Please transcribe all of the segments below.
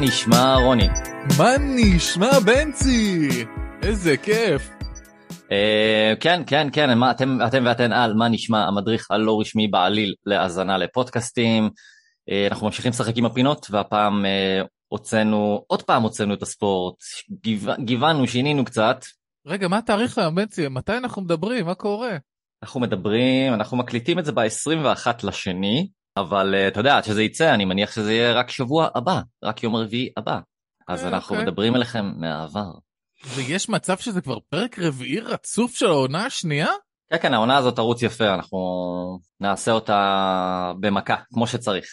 מה נשמע רוני? מה נשמע בנצי? איזה כיף. אה, כן, כן, כן, מה, אתם, אתם ואתן על מה נשמע המדריך הלא רשמי בעליל להאזנה לפודקאסטים. אה, אנחנו ממשיכים לשחק עם הפינות, והפעם אה, הוצאנו, עוד פעם הוצאנו את הספורט, גיו, גיוונו, שינינו קצת. רגע, מה התאריך היום, בנצי? מתי אנחנו מדברים? מה קורה? אנחנו מדברים, אנחנו מקליטים את זה ב-21 לשני, אבל uh, אתה יודע, עד שזה יצא, אני מניח שזה יהיה רק שבוע הבא, רק יום רביעי הבא. אז אה, אנחנו אוקיי. מדברים אליכם מהעבר. ויש מצב שזה כבר פרק רביעי רצוף של העונה השנייה? כן, כן, העונה הזאת תרוץ יפה, אנחנו נעשה אותה במכה, כמו שצריך.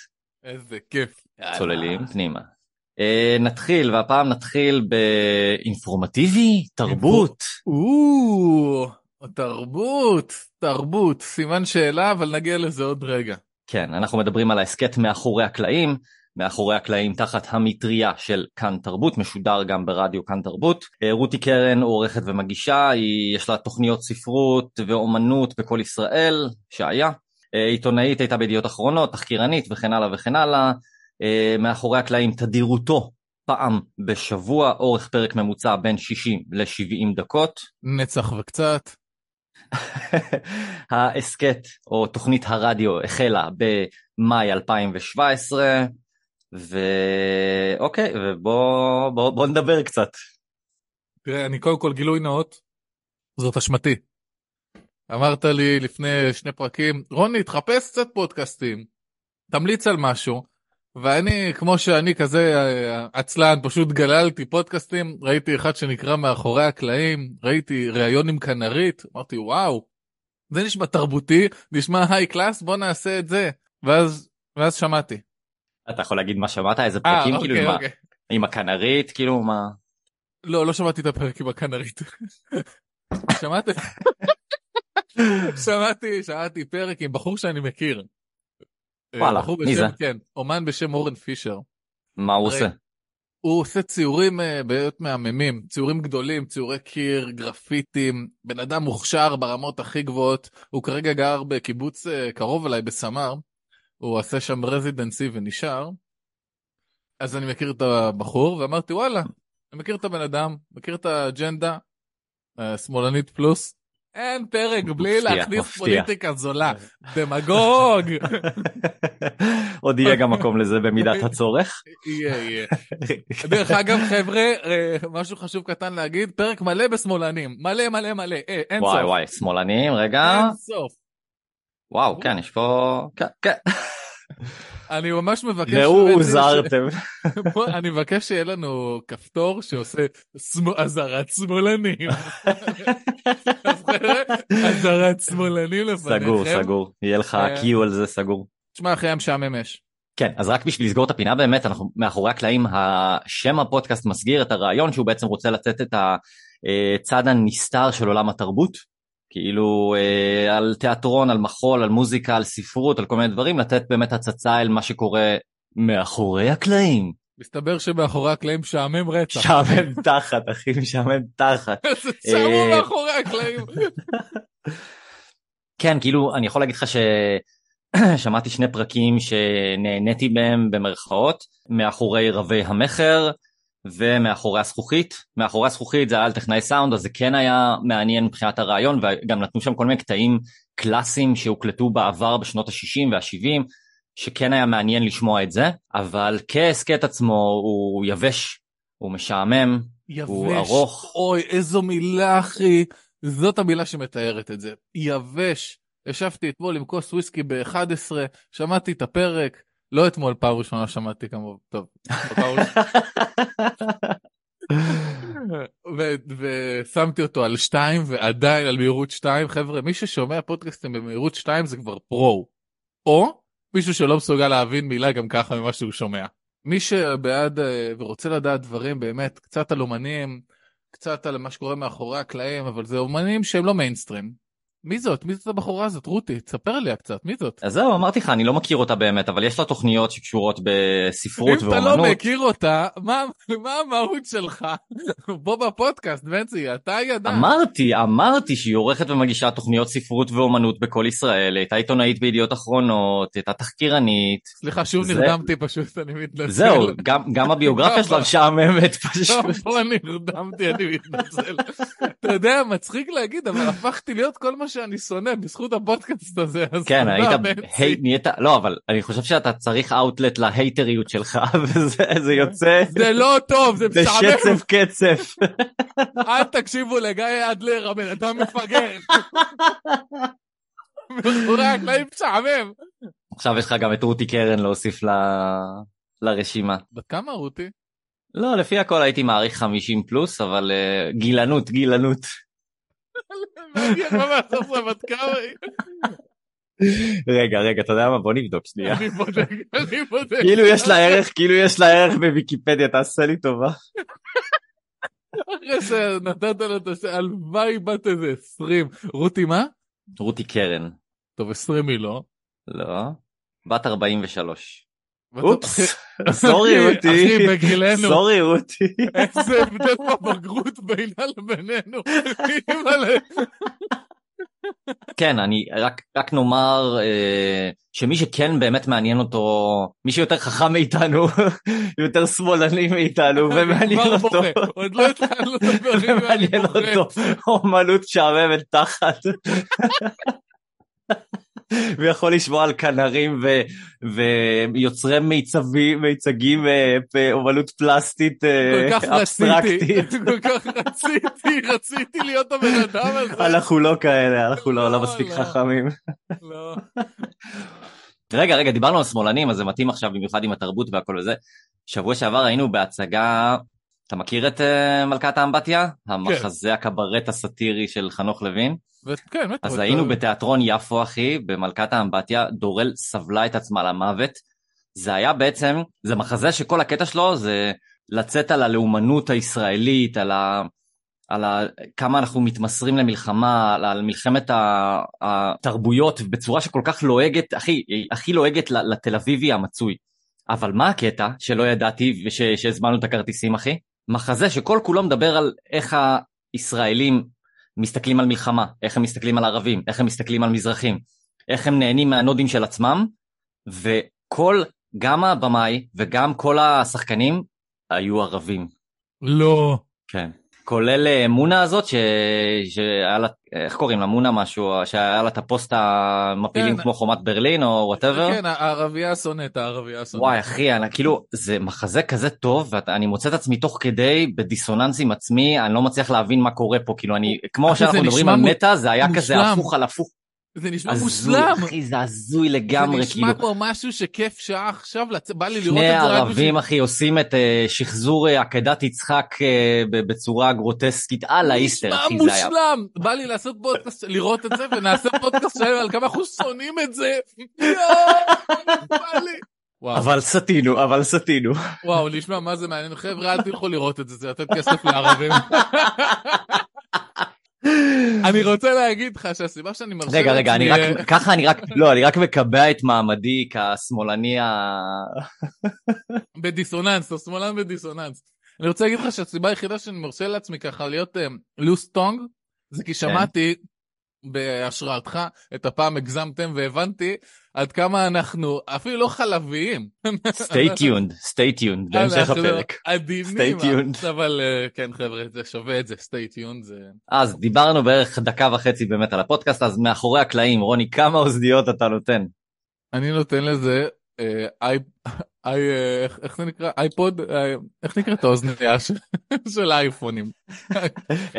איזה כיף. צוללים פנימה. Uh, נתחיל, והפעם נתחיל באינפורמטיבי, תרבות. או, תרבות, תרבות, סימן שאלה, אבל נגיע לזה עוד רגע. כן, אנחנו מדברים על ההסכת מאחורי הקלעים, מאחורי הקלעים תחת המטריה של כאן תרבות, משודר גם ברדיו כאן תרבות. אה, רותי קרן עורכת ומגישה, היא, יש לה תוכניות ספרות ואומנות בכל ישראל, שהיה. אה, עיתונאית הייתה בידיעות אחרונות, תחקירנית וכן הלאה וכן הלאה. אה, מאחורי הקלעים תדירותו פעם בשבוע, אורך פרק ממוצע בין 60 ל-70 דקות. נצח וקצת. ההסכת או תוכנית הרדיו החלה במאי 2017 ואוקיי ובוא בוא, בוא נדבר קצת. תראה, אני קודם כל גילוי נאות, זאת אשמתי. אמרת לי לפני שני פרקים, רוני, תחפש קצת פודקאסטים, תמליץ על משהו, ואני, כמו שאני כזה אה, עצלן, פשוט גללתי פודקאסטים, ראיתי אחד שנקרא מאחורי הקלעים, ראיתי ראיון עם כנרית, אמרתי, וואו, זה נשמע תרבותי, נשמע היי קלאס, בוא נעשה את זה. ואז, ואז שמעתי. אתה יכול להגיד מה שמעת איזה אה, פרקים כאילו אוקיי, עם, ה- אוקיי. עם הכנרית כאילו מה לא, לא שמעתי את הפרק עם הכנרית. שמעתם? שמעתי, שמעתי פרק עם בחור שאני מכיר. אה, וואלה, בחור מי בשם, זה? כן, אומן בשם אורן פישר. מה הוא רגע. עושה. הוא עושה ציורים אה, באמת מהממים, ציורים גדולים, ציורי קיר, גרפיטים, בן אדם מוכשר ברמות הכי גבוהות, הוא כרגע גר בקיבוץ אה, קרוב אליי בסמר, הוא עושה שם רזידנסי ונשאר, אז אני מכיר את הבחור ואמרתי וואלה, אני מכיר את הבן אדם, מכיר את האג'נדה, אה, שמאלנית פלוס, אין פרק בלי להכניס. פוליטיקה זולה, דמגוג, עוד יהיה גם מקום לזה במידת הצורך. יהיה יהיה. דרך אגב חבר'ה אה, משהו חשוב קטן להגיד פרק מלא בשמאלנים. מלא מלא מלא. אה, אין וואי סוף. וואי שמאלנים רגע. אין סוף. וואו. כן יש פה כן כן אני ממש מבקש ראו הוזהרתם. אני מבקש שיהיה לנו כפתור שעושה אזהרת שמאלנים. אזהרת שמאלנים לפניכם. סגור סגור. יהיה לך אה, קיו על זה סגור. תשמע אחרי המשעמם אש כן אז רק בשביל לסגור את הפינה באמת אנחנו מאחורי הקלעים השם הפודקאסט מסגיר את הרעיון שהוא בעצם רוצה לתת את הצד הנסתר של עולם התרבות כאילו אה, על תיאטרון על מחול על מוזיקה על ספרות על כל מיני דברים לתת באמת הצצה אל מה שקורה מאחורי הקלעים. מסתבר שמאחורי הקלעים משעמם רצח. משעמם תחת אחי משעמם תחת. זה צערו אה, מאחורי הקלעים. כן כאילו אני יכול להגיד לך ששמעתי שני פרקים שנהניתי בהם במרכאות מאחורי רבי המכר ומאחורי הזכוכית מאחורי הזכוכית זה היה על טכנאי סאונד אז זה כן היה מעניין מבחינת הרעיון וגם נתנו שם כל מיני קטעים קלאסיים שהוקלטו בעבר בשנות ה-60 וה-70 שכן היה מעניין לשמוע את זה אבל כהסכת עצמו הוא יבש הוא משעמם הוא יבש. ארוך. אוי, איזו מילה, אחי. זאת המילה שמתארת את זה. יבש. ישבתי אתמול עם כוס וויסקי ב-11, שמעתי את הפרק. לא אתמול, פעם ראשונה שמעתי כמובן. טוב. ושמתי אותו על 2 ועדיין על מהירות 2. חבר'ה, מי ששומע פודקאסטים במהירות 2 זה כבר פרו. או מישהו שלא מסוגל להבין מילה גם ככה ממה שהוא שומע. מי שבעד אה, ורוצה לדעת דברים באמת קצת על אומנים, קצת על מה שקורה מאחורי הקלעים, אבל זה אומנים שהם לא מיינסטרים. מי זאת? מי זאת הבחורה הזאת? רותי, תספר עליה קצת, מי זאת? אז זהו, אמרתי לך, אני לא מכיר אותה באמת, אבל יש לה תוכניות שקשורות בספרות אם אתה ואומנות. לא מכיר אותה, מה מה המהות שלך? בוא בפודקאסט, בנצי, אתה ידע. אמרתי, אמרתי שהיא עורכת ומגישה תוכניות ספרות ואומנות בכל ישראל, הייתה עיתונאית בידיעות אחרונות, הייתה תחקירנית. סליחה, שוב זה- נרדמתי פשוט, אני מתנצל. זהו, גם, גם הביוגרפיה שלה משעממת פשוט. גם פה נרדמתי, אני מתנצל. אתה יודע, מצחיק להגיד, אבל הפכתי להיות כל מה שאני שונא בזכות הפודקאסט הזה. כן, היית. היי, נהיית, לא, אבל אני חושב שאתה צריך אאוטלט להייטריות שלך, וזה זה יוצא זה לא טוב, זה משעמם. בשצף קצף. אל תקשיבו לגיא אדלר, הבן אדם מפגר. מאחורי הקלעים משעמם. עכשיו יש לך גם את רותי קרן להוסיף ל- לרשימה. בת כמה רותי? לא, לפי הכל הייתי מעריך 50 פלוס, אבל אה, גילנות, גילנות. מעניין מה מהסוף זה בת כמה היא. רגע, רגע, אתה יודע מה? בוא נבדוק שנייה. אני בודק, אני בודק. כאילו יש לה ערך, כאילו יש לה ערך בוויקיפדיה, תעשה לי טובה. אחרי שנתת לו את השם, הלוואי בת איזה 20. רותי מה? רותי קרן. טוב, 20 היא לא. לא. בת 43. אופס, סורי רותי. סורי רותי. איזה הבדל בבגרות בינה לבינינו. כן, אני רק, רק נאמר אה, שמי שכן באמת מעניין אותו, מי שיותר חכם מאיתנו, יותר שמאלני מאיתנו, ומעניין אותו. עוד לא התחלנו לדבר ומעניין. אותו אומנות משעממת תחת. ויכול לשמוע על כנרים ו, ויוצרי מיצבים, מיצגים אה, באומנות פלסטית אה, אבסטרקטית. כל כך רציתי, רציתי להיות הבן אדם הזה. אנחנו לא כאלה, אנחנו לא, לא לא, מספיק לא. חכמים. לא. רגע, רגע, דיברנו על שמאלנים, אז זה מתאים עכשיו במיוחד עם התרבות והכל וזה. שבוע שעבר היינו בהצגה, אתה מכיר את uh, מלכת האמבטיה? המחזה הקברט הסאטירי של חנוך לוין? וכן, באמת. אז היינו בתיאטרון יפו, אחי, במלכת האמבטיה, דורל סבלה את עצמה למוות. זה היה בעצם, זה מחזה שכל הקטע שלו זה לצאת על הלאומנות הישראלית, על ה... על ה... כמה אנחנו מתמסרים למלחמה, על, על מלחמת. התרבויות בצורה שכל כך לועגת, הכי, הכי לועגת לתל אביבי המצוי. אבל מה הקטע שלא ידעתי ושהזמנו את הכרטיסים אחי? מחזה שכל כולו מדבר על איך הישראלים מסתכלים על מלחמה, איך הם מסתכלים על ערבים, איך הם מסתכלים על מזרחים, איך הם נהנים מהנאדים של עצמם, וכל, גם הבמאי וגם כל השחקנים היו ערבים. לא. כן. כולל אה, מונה הזאת, ש... שהיה לה, איך קוראים לה? מונה משהו, שהיה לה את הפוסט המפילים כן. כמו חומת ברלין או whatever. כן, הערבייה שונאת, הערבייה שונאת. וואי אחי, אני, כאילו זה מחזה כזה טוב ואני מוצא את עצמי תוך כדי בדיסוננס עם עצמי, אני לא מצליח להבין מה קורה פה, כאילו אני, כמו שאנחנו מדברים על מטא, זה היה כזה מושלם. הפוך על הפוך, זה נשמע הזוי, מושלם. אחי זה הזוי לגמרי, זה כאילו נשמע כמו משהו שכיף שעה עכשיו, לצ- בא לי לראות שני את זה רק ערבים אחי עושים את אה, שחזור אה, עקדת יצחק אה, ב- בצורה גרוטסקית על האיסטר, נשמע אחי זה היה, מושלם. בא לי לעשות פודקאסט, לראות את זה, ונעשה פודקאסט שלם על כמה אנחנו שונאים את זה. וואו, אבל סטינו, אבל סטינו. וואו, נשמע מה זה מעניין. חבר'ה, אל תלכו לראות את זה, זה לתת כסף לערבים. אני רוצה להגיד לך שהסיבה שאני מרשה רגע, רגע, אני רק, ככה אני רק, לא, אני רק מקבע את מעמדי כשמאלני ה... בדיסוננס, אתה שמאלן בדיסוננס. אני רוצה להגיד לך שהסיבה היחידה שאני מרשה לעצמי ככה להיות לוס טונג, זה כי שמעתי בהשראתך את הפעם הגזמתם והבנתי עד כמה אנחנו אפילו לא חלביים. stay tuned, stay tuned, בהמשך הפרק. עדינים, Stay tuned. אבל אה, כן חבר'ה, זה שווה את זה, stay tuned זה... אז דיברנו בערך דקה וחצי באמת על הפודקאסט, אז מאחורי הקלעים, רוני, כמה אוזניות אתה נותן? אני נותן לזה אה, איך- זה נקרא? אייפוד? איך נקראת האוזנייה של- האייפונים?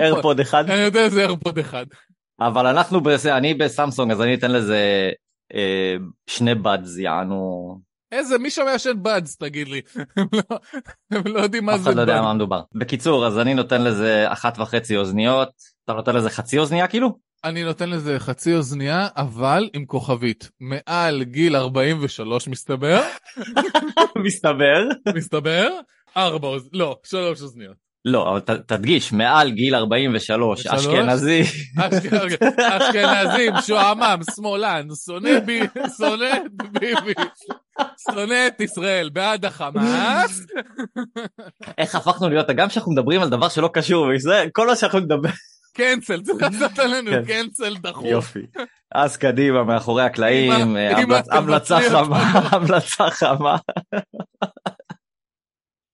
איירפוד אחד? אני יודע זה איירפוד אחד. אבל אנחנו, אני בסמסונג, אז אני אתן לזה אה, שני בדס, יענו, איזה, מי שם ישן בדס, תגיד לי. הם לא- לא יודעים מה אף זה אחד לא יודע בדס. מה מדובר. בקיצור, אז אני נותן לזה אחת וחצי אוזניות, אתה נותן לזה חצי אוזנייה כאילו? אני נותן לזה חצי אוזנייה, אבל עם כוכבית. מעל גיל 43 מסתבר, מסתבר. מסתבר, ארבע אוזניות, לא, שלוש אוזניות. לא, אבל ת, תדגיש, מעל גיל 43, ושלוש? אשכנזי, אשכ- אשכנזים, שועמם, שמאלן, שונא בי, שונא את ביבי, שונא את ישראל, בעד החמאס. איך הפכנו להיות, גם כשאנחנו מדברים על דבר שלא קשור, וזה כל מה שאנחנו נדבר, קנצל, לעשות עלינו כן. קנצל דחוף. יופי. אז קדימה, מאחורי הקלעים, אה, המלצה חמה. המלצה חמה.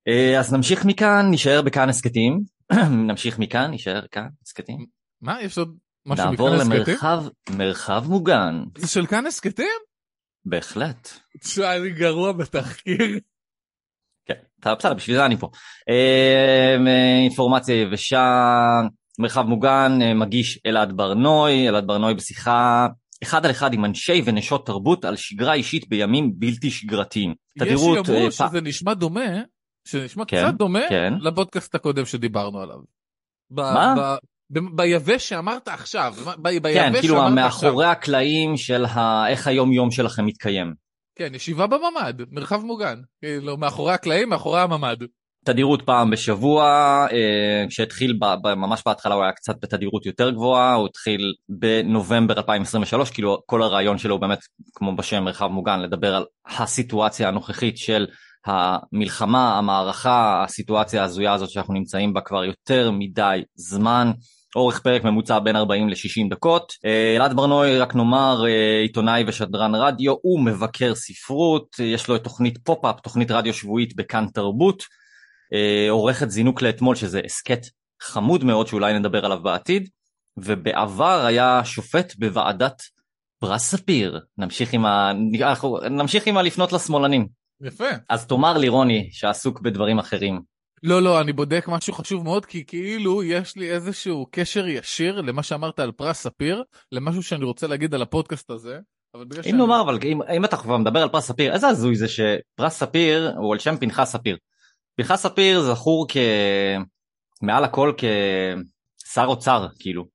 אה, אז נמשיך מכאן, נישאר בכאן הסכתים, נמשיך מכאן, נישאר כאן הסכתים, מה, יש עוד משהו נעבור מכאן הסכתים? למרחב מרחב מוגן, זה של כאן הסכתים? בהחלט. תשמע, אני גרוע בתחקיר. כן, בסדר, בשביל זה אני פה. אה, אינפורמציה יבשה, מרחב מוגן, אה, מגיש אלעד ברנוי, אלעד ברנוי בשיחה אחד על אחד עם אנשי ונשות תרבות על שגרה אישית בימים בלתי שגרתיים. יש תדירות, שיאמרו אה, פ- שזה נשמע דומה, שנשמע כן, קצת דומה כן. לפודקאסט הקודם שדיברנו עליו. ב- מה? ב- ב- ביבש שאמרת עכשיו, ב- ביבש כן, כאילו. מאחורי הקלעים של ה- איך היום יום שלכם מתקיים. כן, ישיבה בממ"ד, מרחב מוגן. כאילו, מאחורי הקלעים, מאחורי הממ"ד. תדירות פעם בשבוע, אה, כשהתחיל ממש בהתחלה הוא היה קצת בתדירות יותר גבוהה, הוא התחיל בנובמבר 2023, כאילו כל הרעיון שלו הוא באמת, כמו בשם מרחב מוגן, לדבר על הסיטואציה הנוכחית של המלחמה, המערכה, הסיטואציה ההזויה הזאת שאנחנו נמצאים בה כבר יותר מדי זמן. אורך פרק ממוצע בין 40 ל-60 דקות. אה, אלעד ברנוי, רק נאמר, אה, עיתונאי ושדרן רדיו, הוא מבקר ספרות, יש לו את תוכנית פופ-אפ, תוכנית רדיו שבועית בכאן תרבות. אה, עורכת זינוק לאתמול, שזה הסכת חמוד מאוד שאולי נדבר עליו בעתיד, ובעבר היה שופט בוועדת פרס ספיר. נמשיך עם ה... נמשיך עם הלפנות לשמאלנים. יפה. אז תאמר לי, רוני, שעסוק בדברים אחרים. לא, לא, אני בודק משהו חשוב מאוד, כי כאילו יש לי איזשהו קשר ישיר למה שאמרת על פרס ספיר, למשהו שאני רוצה להגיד על הפודקאסט הזה. אבל בגלל אם נאמר, אבל אם, אם אתה כבר מדבר על פרס ספיר, איזה הזוי זה שפרס ספיר הוא על שם פנחס ספיר. פנחס ספיר זכור כ... מעל הכל כשר אוצר, כאילו.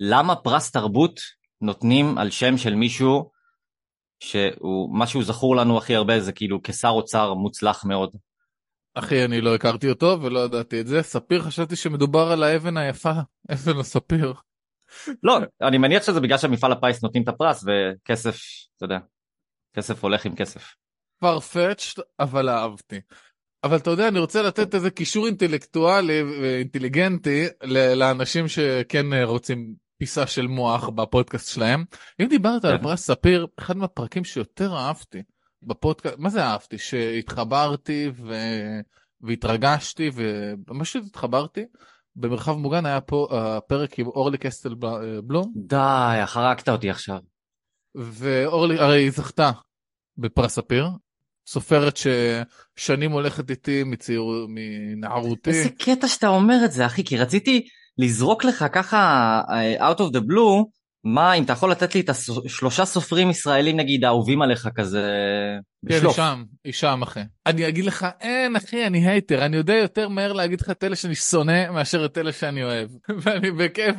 למה פרס תרבות נותנים על שם של מישהו שהוא, מה שהוא זכור לנו הכי הרבה זה כאילו כשר אוצר מוצלח מאוד. אחי, אני לא הכרתי אותו ולא ידעתי את זה. ספיר, חשבתי שמדובר על האבן היפה, אבן הספיר. לא, אני מניח שזה בגלל שמפעל הפיס נותנים את הפרס וכסף, אתה יודע, כסף הולך עם כסף. farfetched, אבל אהבתי. אבל אתה יודע, אני רוצה לתת איזה קישור אינטלקטואלי ואינטליגנטי לאנשים שכן אה, רוצים פיסה של מוח בפודקאסט שלהם. אם דיברת על כן. פרס ספיר, אחד מהפרקים שיותר אהבתי בפודקאסט, מה זה אהבתי? שהתחברתי ו... והתרגשתי וממש התחברתי. במרחב מוגן היה פה הפרק עם אורלי קסטל ב- בלום, די, חרקת אותי עכשיו. ואורלי הרי היא זכתה בפרס ספיר, סופרת ששנים הולכת איתי מצעיר, מנערותי. איזה קטע שאתה אומר את זה, אחי, כי רציתי לזרוק לך ככה אה, out of the blue, מה, אם אתה יכול לתת לי את השלושה סופרים ישראלים נגיד האהובים עליך כזה כן, היא בשלוף. שם, היא שם אחי. אני אגיד לך, אין אחי, אני hater, אני יודע יותר מהר להגיד לך את אלה שאני שונא מאשר את אלה שאני אוהב. ואני בכיף,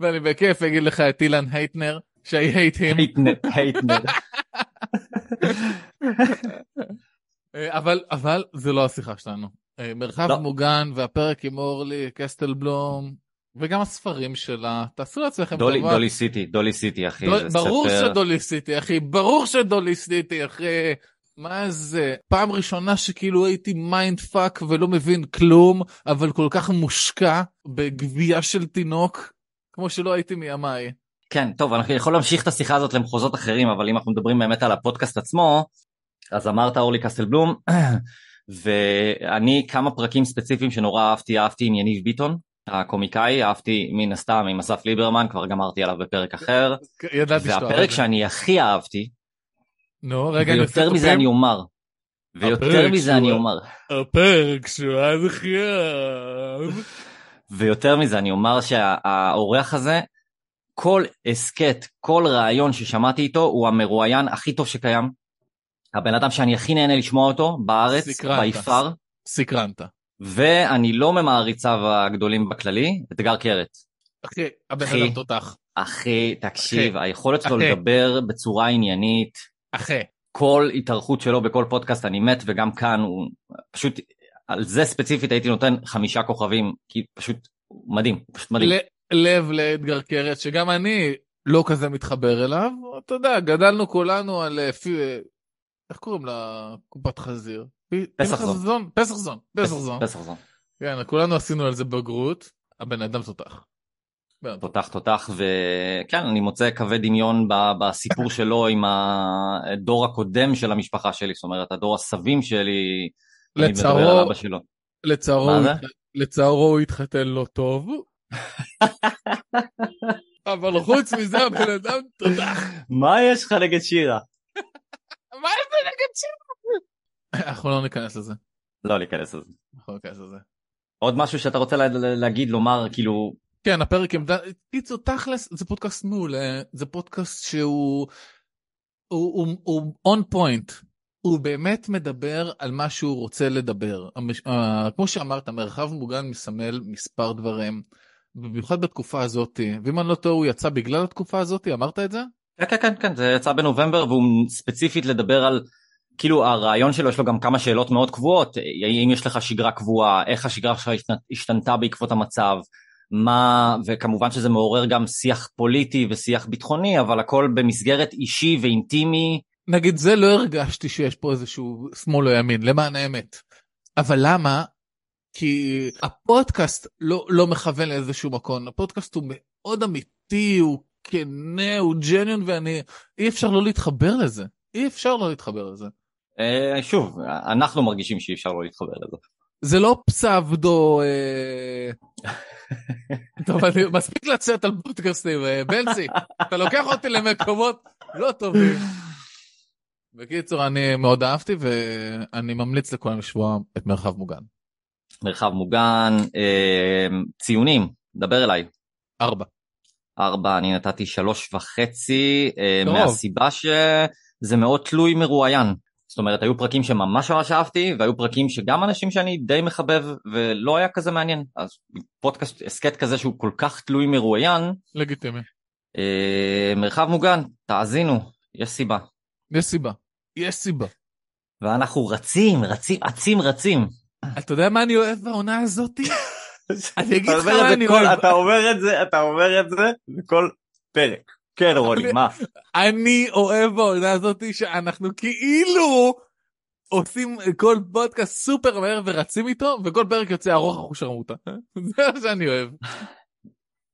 ואני בכיף אגיד לך את אילן הייטנר, hate him. הייטנר, הייטנר. אה, אבל, אבל זה לא השיחה שלנו. אה, מרחב לא. מוגן והפרק עם אורלי קסטל-בלום, וגם הספרים שלה, תעשו לעצמכם דולי, טובה. דולי סיטי, דולי סיטי אחי, דול- ברור ספר, שדולי סיטי אחי, ברור שדולי סיטי אחי. מה זה? פעם ראשונה שכאילו הייתי mind fuck ולא מבין כלום, אבל כל כך מושקע בגבייה של תינוק, כמו שלא הייתי מימיי. כן, טוב, אנחנו יכולים להמשיך את השיחה הזאת למחוזות אחרים, אבל אם אנחנו מדברים באמת על הפודקאסט עצמו, אז אמרת אורלי קסטלבלום, ואני כמה פרקים ספציפיים שנורא אהבתי, אהבתי עם יניב ביטון, הקומיקאי, אהבתי מן הסתם עם אסף ליברמן, כבר גמרתי עליו בפרק אחר, ידעתי שאתה והפרק. שאני הכי אהבתי, נו, רגע, ויותר מזה. אני אומר, ויותר מזה אני אומר, הפרק שהוא הכי אהב. ויותר מזה אני אומר שהאורח הזה, כל הסכת, כל ראיון ששמעתי איתו הוא המרואיין הכי טוב שקיים. הבן אדם שאני הכי נהנה לשמוע אותו בארץ. ביפר, סקרנת. ואני לא ממעריציו הגדולים בכללי, אתגר קרת. אחי, הבן אחי. אדם תותח. אחי, תקשיב, היכולת שלו אחי. לדבר בצורה עניינית, אחי. כל התארכות שלו בכל פודקאסט אני מת, וגם כאן הוא פשוט, על זה ספציפית הייתי נותן חמישה כוכבים, כי פשוט מדהים, פשוט מדהים. לב לאדגר קרת, שגם אני לא כזה מתחבר אליו, אתה יודע, גדלנו כולנו על... איך קוראים לה קופת חזיר? פסח זון. פסח זון. פסח זון. פסח זון. כן, כולנו עשינו על זה בגרות, הבן אדם תותח. תותח תותח וכן אני מוצא קווי דמיון בסיפור שלו עם הדור הקודם של המשפחה שלי זאת אומרת הדור הסבים שלי. לצערו, לצערו, לצערו הוא התחתן לא טוב. אבל חוץ מזה הבן אדם תותח. מה יש לך נגד שירה? שירה? אנחנו לא ניכנס לזה. לא ניכנס לזה. אנחנו לא ניכנס לזה. עוד משהו שאתה רוצה להגיד לומר כאילו כן הפרק עם קיצור תכלס זה פודקאסט מעולה זה פודקאסט שהוא הוא הוא און פוינט הוא באמת מדבר על מה שהוא רוצה לדבר המש... uh, כמו שאמרת מרחב מוגן מסמל מספר דברים במיוחד בתקופה הזאת ואם אני לא טועה הוא יצא בגלל התקופה הזאת אמרת את זה? כן כן כן כן זה יצא בנובמבר והוא ספציפית לדבר על כאילו הרעיון שלו יש לו גם כמה שאלות מאוד קבועות. האם יש לך שגרה קבועה? איך השגרה שלך השתנתה בעקבות המצב? מה וכמובן שזה מעורר גם שיח פוליטי ושיח ביטחוני אבל הכל במסגרת אישי ואינטימי. נגיד זה לא הרגשתי שיש פה איזשהו שמאל או ימין למען האמת. אבל למה? כי הפודקאסט לא לא מכוון לאיזשהו מקום. הפודקאסט הוא מאוד אמיתי הוא כנה הוא ג'ניון ואני אי אפשר לא להתחבר לזה. אי אפשר לא להתחבר לזה. אה, שוב אנחנו מרגישים שאי אפשר לא להתחבר לזה. זה לא פסבדו אה, טוב אני מספיק לצאת על פודקאסטים אה, בנצי אתה לוקח אותי למקומות לא טובים. בקיצור אני מאוד אהבתי ואני ממליץ לכולם לשמוע את מרחב מוגן. מרחב מוגן ציונים דבר אליי. ארבע. ארבע אני נתתי שלוש וחצי מהסיבה שזה מאוד תלוי מרואיין. זאת אומרת היו פרקים שממש ממש אהבתי והיו פרקים שגם אנשים שאני די מחבב ולא היה כזה מעניין אז פודקאסט הסכת כזה שהוא כל כך תלוי מרואיין. לגיטימי. אה, מרחב מוגן תאזינו יש סיבה. יש סיבה. יש סיבה. ואנחנו רצים רצים אצים רצים. אתה יודע מה אני אוהב בעונה הזאתי? אני אגיד לך מה אני אוהב. אתה אומר את זה אתה אומר את זה בכל פרק. כן רוני מה? אני אוהב בעונה הזאת שאנחנו כאילו עושים כל פודקאסט סופר מהר ורצים איתו וכל פרק יוצא ארוך אחושרמוטה. זה מה שאני אוהב.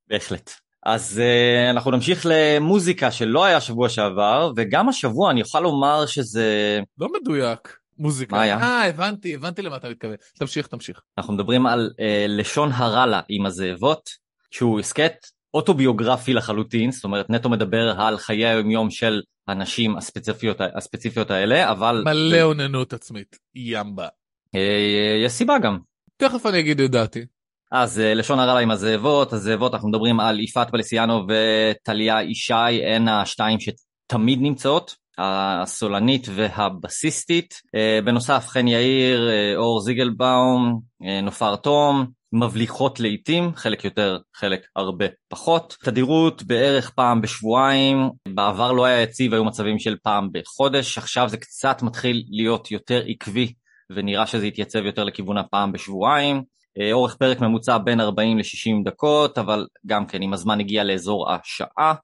בהחלט. אז uh, אנחנו נמשיך למוזיקה שלא היה שבוע שעבר וגם השבוע אני יכול לומר שזה לא מדויק מוזיקה. מה היה? אה הבנתי הבנתי למה אתה מתכוון. תמשיך תמשיך. אנחנו מדברים על uh, לשון הרלה עם הזאבות שהוא הסכת אוטוביוגרפי לחלוטין, זאת אומרת נטו מדבר על חיי היומיום של הנשים הספציפיות, הספציפיות האלה, אבל... מלא אוננות עצמית, ימבה. אה, יש סיבה גם. תכף אני אגיד את דעתי. אז אה, לשון הרע עם הזאבות, הזאבות אנחנו מדברים על יפעת פלסיאנו וטליה ישי, הן השתיים שתמיד נמצאות, הסולנית והבסיסטית. אה, בנוסף חן יאיר, אור זיגלבאום, נופר תום, מבליחות לעיתים, חלק יותר, חלק הרבה פחות. תדירות בערך פעם בשבועיים, בעבר לא היה יציב, היו מצבים של פעם בחודש, עכשיו זה קצת מתחיל להיות יותר עקבי ונראה שזה יתייצב יותר לכיוון הפעם בשבועיים. אה, אורך פרק ממוצע בין 40 ל-60 דקות, אבל גם כן עם הזמן הגיע לאזור השעה.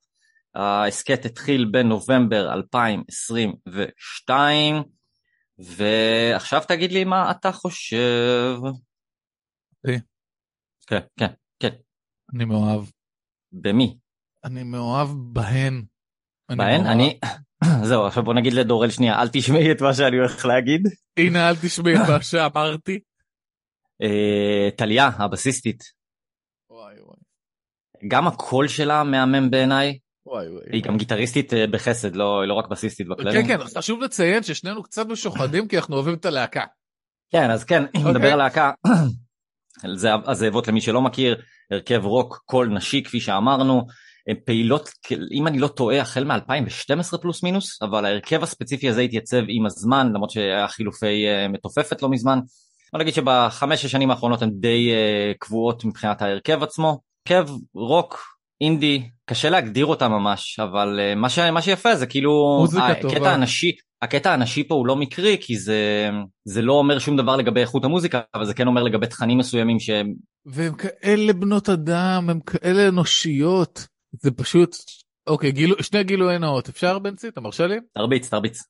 ההסכת התחיל בנובמבר 2022, ועכשיו תגיד לי מה אתה חושב. כן, כן, כן. אני מאוהב. במי? אני מאוהב בהן. בהן? אני... זהו, עכשיו בוא נגיד לדורל שנייה, אל תשמעי את מה שאני הולך להגיד. הנה, אל תשמעי את מה שאמרתי. אה, טליה, הבסיסטית. וואי וואי. גם הקול שלה מהמם בעיניי. וואי וואי. היא גם גיטריסטית אה, בחסד, לא, לא רק בסיסטית בכללי. כן, כן, חשוב לציין ששנינו קצת משוחדים כי אנחנו אוהבים את הלהקה. כן, אז כן, אם נדבר על להקה, זה הזאבות למי שלא מכיר, הרכב רוק קול נשי כפי שאמרנו, פעילות, אם אני לא טועה, החל מ-2012 פלוס מינוס, אבל ההרכב הספציפי הזה התייצב עם הזמן, למרות שהיה חילופי uh, מתופפת לא מזמן. בוא נגיד שבחמש השנים האחרונות הן די קבועות מבחינת ההרכב עצמו. הרכב רוק, אינדי, קשה להגדיר אותה ממש, אבל uh, מה, ש... מה שיפה זה כאילו, הקטע הנשי, הקטע הנשי פה הוא לא מקרי, כי זה, זה לא אומר שום דבר לגבי איכות המוזיקה, אבל זה כן אומר לגבי תכנים מסוימים שהם... והם כאלה בנות אדם, הם כאלה אנושיות. זה פשוט, אוקיי, גילו, שני גילוי נאות, אפשר בנצי? אתה מרשה לי? תרביץ, תרביץ.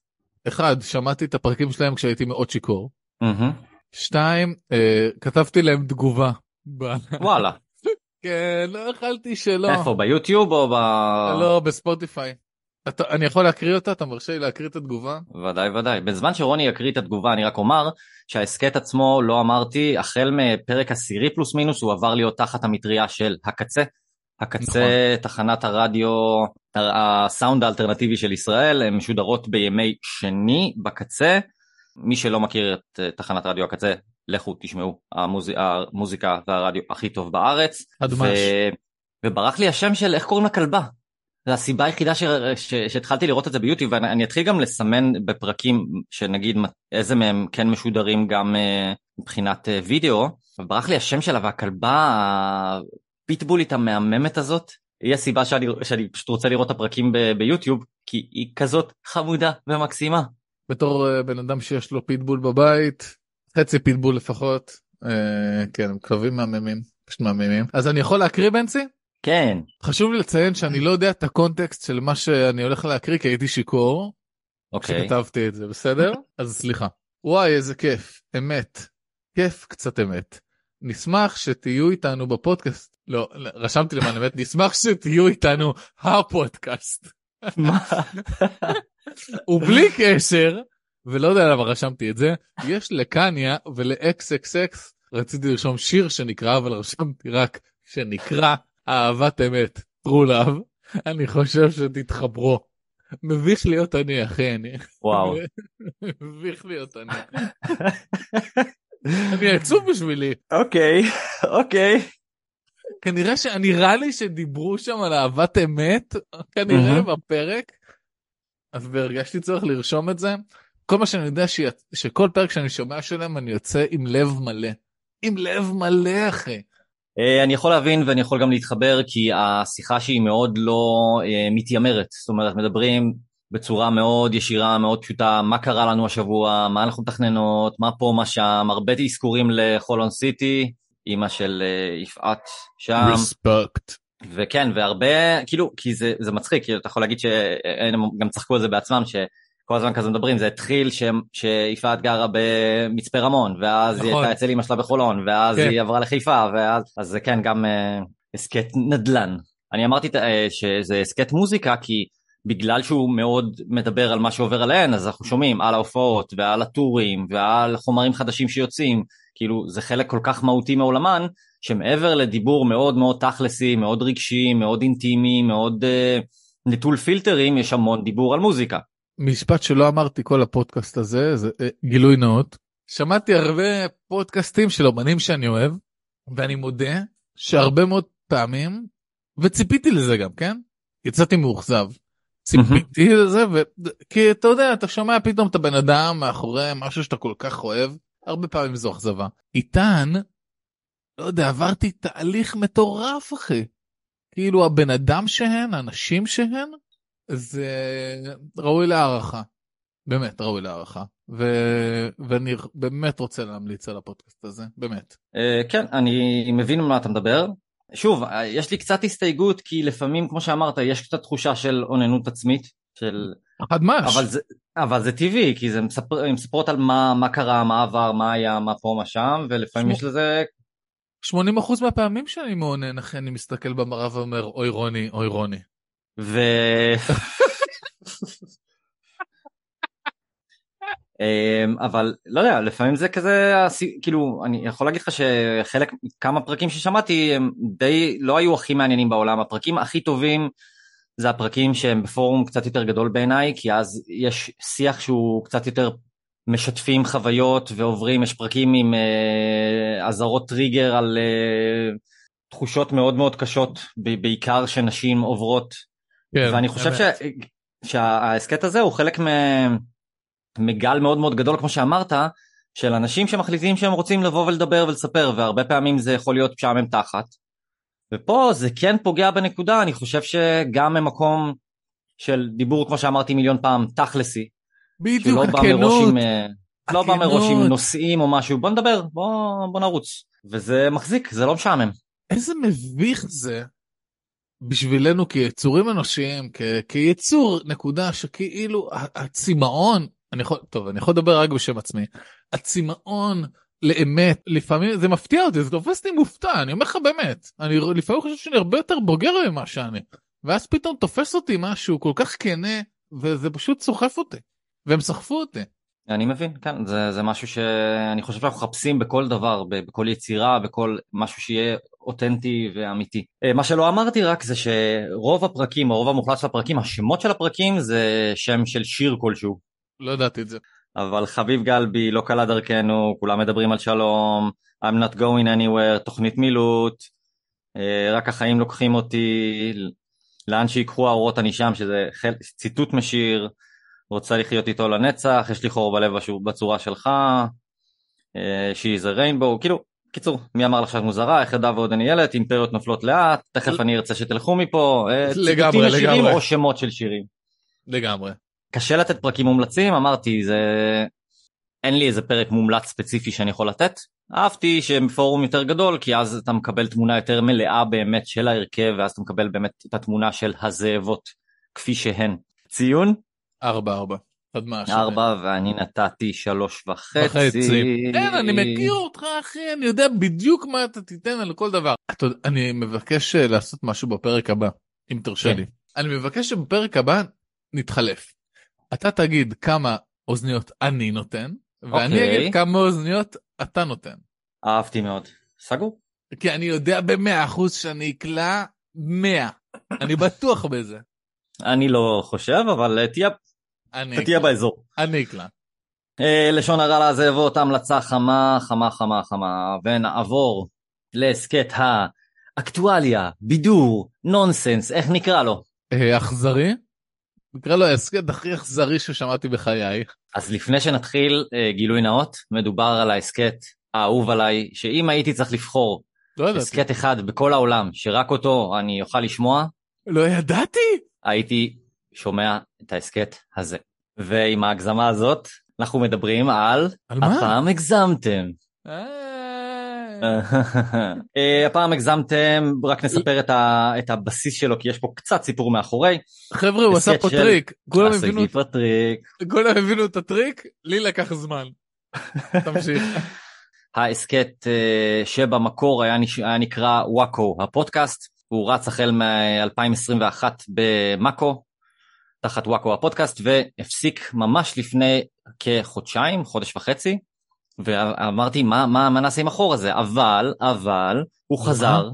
אחד, שמעתי את הפרקים שלהם כשהייתי מאוד שיכור. מהמם. שתיים, אה, כתבתי להם תגובה. וואלה. כן, לא יכלתי שלא. איפה, ביוטיוב או ב... לא, בספוטיפיי. אתה, אני יכול להקריא אותה? אתה מרשה לי להקריא את התגובה? ודאי ודאי. בזמן שרוני יקריא את התגובה אני רק אומר שההסכת עצמו לא אמרתי החל מפרק עשירי פלוס מינוס הוא עבר להיות תחת המטריה של הקצה. הקצה תחנת הרדיו הסאונד האלטרנטיבי של ישראל הן משודרות בימי שני בקצה. מי שלא מכיר את אה, תחנת רדיו הקצה לכו תשמעו המוז... המוזיקה והרדיו הכי טוב בארץ. ו... וברח לי השם של איך קוראים לכלבה. זו הסיבה היחידה ש... ש... שהתחלתי לראות את זה ביוטיוב ואני אני אתחיל גם לסמן בפרקים שנגיד איזה מהם כן משודרים גם אה, מבחינת אה, וידאו. וברח לי השם שלה והכלבה הפיטבולית המהממת הזאת היא הסיבה שאני, שאני פשוט רוצה לראות את הפרקים ב... ביוטיוב כי היא כזאת חמודה ומקסימה. בתור אה, בן אדם שיש לו פיטבול בבית, חצי פיטבול לפחות. אה, כן, הם כלבים מהממים, פשוט מהממים. אז אני יכול להקריא בנצי? כן. חשוב לי לציין שאני לא יודע את הקונטקסט של מה שאני הולך להקריא כי הייתי שיכור אוקיי. כשכתבתי את זה, בסדר? אז סליחה. וואי, איזה כיף, אמת. כיף קצת אמת. נשמח שתהיו איתנו בפודקאסט. לא, רשמתי למען אמת, נשמח שתהיו איתנו הפודקאסט. מה? ובלי קשר, ולא יודע למה רשמתי את זה, יש לקניה ול-XXX, רציתי לרשום שיר שנקרא, אבל רשמתי רק שנקרא אהבת אמת, true love, אני חושב שתתחברו. מביך להיות אני אחי, אני... וואו. מביך להיות אני. אני עצוב בשבילי. אוקיי, אוקיי. כנראה שנראה לי שדיברו שם על אהבת אמת, כנראה. בפרק. אז והרגשתי צורך לרשום את זה. כל מה שאני יודע שיצ... שכל פרק שאני שומע שלהם אני יוצא עם לב מלא. עם לב מלא אחי. אה, אני יכול להבין ואני יכול גם להתחבר כי השיחה שהיא מאוד לא אה, מתיימרת, זאת אומרת מדברים בצורה מאוד ישירה, מאוד פשוטה, מה קרה לנו השבוע, מה אנחנו מתכננות, מה פה, מה שם, הרבה אזכורים לחולון סיטי, אימא של אה, יפעת שם, רספקט. וכן, והרבה, כאילו, כי זה, זה מצחיק, כאילו, אתה יכול להגיד שהם גם צחקו על זה בעצמם, שכל הזמן כזה מדברים, זה התחיל ש, שיפעת גרה במצפה רמון, ואז היא נכון. הייתה אצל אמא שלה בחולון, ואז כן. היא עברה לחיפה, ואז, אז זה כן, גם אה, הסכת נדל"ן. אני אמרתי אה, שזה הסכת מוזיקה, כי בגלל שהוא מאוד מדבר על מה שעובר עליהן, אז אנחנו שומעים על ההופעות, ועל הטורים, ועל חומרים חדשים שיוצאים, כאילו, זה חלק כל כך מהותי מעולמן, שמעבר לדיבור מאוד מאוד תכלסי, מאוד רגשי, מאוד אינטימי, מאוד uh, נטול פילטרים, יש המון דיבור על מוזיקה. משפט שלא אמרתי כל הפודקאסט הזה, זה אה, גילוי נאות. שמעתי הרבה פודקאסטים של אומנים שאני אוהב, ואני מודה שהרבה מאוד פעמים, וציפיתי לזה גם, כן? יצאתי מאוכזב. ציפיתי לזה, ו... כי אתה יודע, אתה שומע פתאום את הבן אדם מאחורי משהו שאתה כל כך אוהב, הרבה פעמים זו אכזבה. איתן, לא יודע, עברתי תהליך מטורף, אחי. כאילו הבן אדם שהן, האנשים שהן, זה ראוי להערכה. באמת ראוי להערכה. ו... ואני באמת רוצה להמליץ על הפודקאסט הזה, באמת. Uh, כן, אני מבין על מה אתה מדבר. שוב, uh, יש לי קצת הסתייגות, כי לפעמים, כמו שאמרת, יש קצת תחושה של אוננות עצמית, של... חד מש. אבל זה, אבל זה טבעי, כי זה מספר, מספרות על מה, מה קרה, מה עבר, מה היה, מה פה, מה שם, ולפעמים יש לזה 80% מהפעמים שאני מעונן, אחי, אני מסתכל במראה ואומר, אוי רוני, אוי רוני. ו... אמ, אבל לא יודע, לפעמים זה כזה, כאילו, אני יכול להגיד לך שחלק, כמה פרקים ששמעתי, הם די לא היו הכי מעניינים בעולם. הפרקים הכי טובים זה הפרקים שהם בפורום קצת יותר גדול בעיניי, כי אז יש שיח שהוא קצת יותר משתפים חוויות ועוברים, יש פרקים עם אה, אזהרות טריגר על אה, תחושות מאוד מאוד קשות, בעיקר שנשים עוברות כן, ואני חושב ש... שההסכת הזה הוא חלק מ... מגל מאוד מאוד גדול כמו שאמרת של אנשים שמחליטים שהם רוצים לבוא ולדבר ולספר והרבה פעמים זה יכול להיות משעמם תחת. ופה זה כן פוגע בנקודה אני חושב שגם ממקום של דיבור כמו שאמרתי מיליון פעם תכלסי בדיוק, שלא בא הכנות. אה, לא בא מראש עם. נושאים או משהו, בוא נדבר, בוא, בוא נרוץ. וזה מחזיק, זה לא משעמם. איזה מביך זה בשבילנו כיצורים אנושיים, כ- כיצור, נקודה, שכאילו הצמאון, אני יכול, טוב, אני יכול לדבר רק בשם עצמי, הצמאון לאמת, לפעמים זה מפתיע אותי, זה תופס אותי מופתע, אני אומר לך באמת, אני לפעמים חושב שאני הרבה יותר בוגר ממה שאני, ואז פתאום תופס אותי משהו כל כך כנה, וזה פשוט סוחף אותי, והם סחפו אותי. אני מבין, כן, זה, זה משהו שאני חושב שאנחנו מחפשים בכל דבר, בכל יצירה, בכל משהו שיהיה אותנטי ואמיתי. אה, מה שלא אמרתי רק זה שרוב הפרקים, או רוב המוחלט של הפרקים, השמות של הפרקים זה שם של שיר כלשהו. לא ידעתי את זה. אבל חביב גלבי, לא קלה דרכנו, כולם מדברים על שלום, I'm not going anywhere, תוכנית מילוט, אה, רק החיים לוקחים אותי, לאן שיקחו האורות אני שם, שזה ציטוט משיר, רוצה לחיות איתו לנצח, יש לי חור בלב בצורה שלך, is a rainbow, כאילו, קיצור, מי אמר לך שאת מוזרה, איך ידע ועוד אני ילד, אימפריות נופלות לאט, תכף אני ארצה שתלכו מפה, אה, לגמרי, לגמרי. או שמות של שירים. לגמרי. קשה לתת פרקים מומלצים, אמרתי, זה... אין לי איזה פרק מומלץ ספציפי שאני יכול לתת. אהבתי שהם פורום יותר גדול, כי אז אתה מקבל תמונה יותר מלאה באמת של ההרכב, ואז אתה מקבל באמת את התמונה של הזאבות כפי שהן. ציון? ארבע ארבע. עד מה? ארבע, ואני נתתי שלוש וחצי. וחצי. אין, אני מכיר אותך אחי, אני יודע בדיוק מה אתה תיתן על כל דבר. אתה יודע, אני מבקש אה, לעשות משהו בפרק הבא, אם תרשה כן. לי. אני מבקש שבפרק הבא נתחלף. אתה תגיד כמה אוזניות אני נותן, ואני אוקיי. אגיד כמה אוזניות אתה נותן. אהבתי מאוד. סגור? כי אני יודע במאה אחוז שאני אקלע מאה. אני בטוח בזה. אני לא חושב, אבל אה, תהיה, אני תהיה. באזור. אני אקלע. אה, לשון הרע לעזבות, המלצה חמה, חמה, חמה, חמה, ונעבור להסכת האקטואליה, בידור, נונסנס, איך נקרא לו? אה, אכזרי? נקרא לו ההסכת הכי אכזרי ששמעתי בחיי. אז לפני שנתחיל, אה, גילוי נאות, מדובר על ההסכת האהוב עליי, שאם הייתי צריך לבחור לא. הסכת אחד בכל העולם, שרק אותו אני אוכל לשמוע, לא ידעתי. הייתי שומע את ההסכת הזה. ועם ההגזמה הזאת, אנחנו מדברים על על מה? הפעם הגזמתם. אה, אה, הפעם הגזמתם, רק נספר את, הבסיס שלו, כי יש פה קצת סיפור מאחורי. חבר'ה הוא עשה פה טריק. כולם הבינו- פה טריק. כולם הבינו את הטריק, לי לקח זמן. תמשיך. ההסכת אה, שבמקור. היה נקרא וואקו הפודקאסט, הוא רץ החל מ-2021 במאקו, תחת וואקו הפודקאסט, והפסיק ממש לפני כחודשיים, חודש וחצי, ואמרתי מה, מה, מה נעשה עם החור הזה, אבל, אבל, הוא? חזר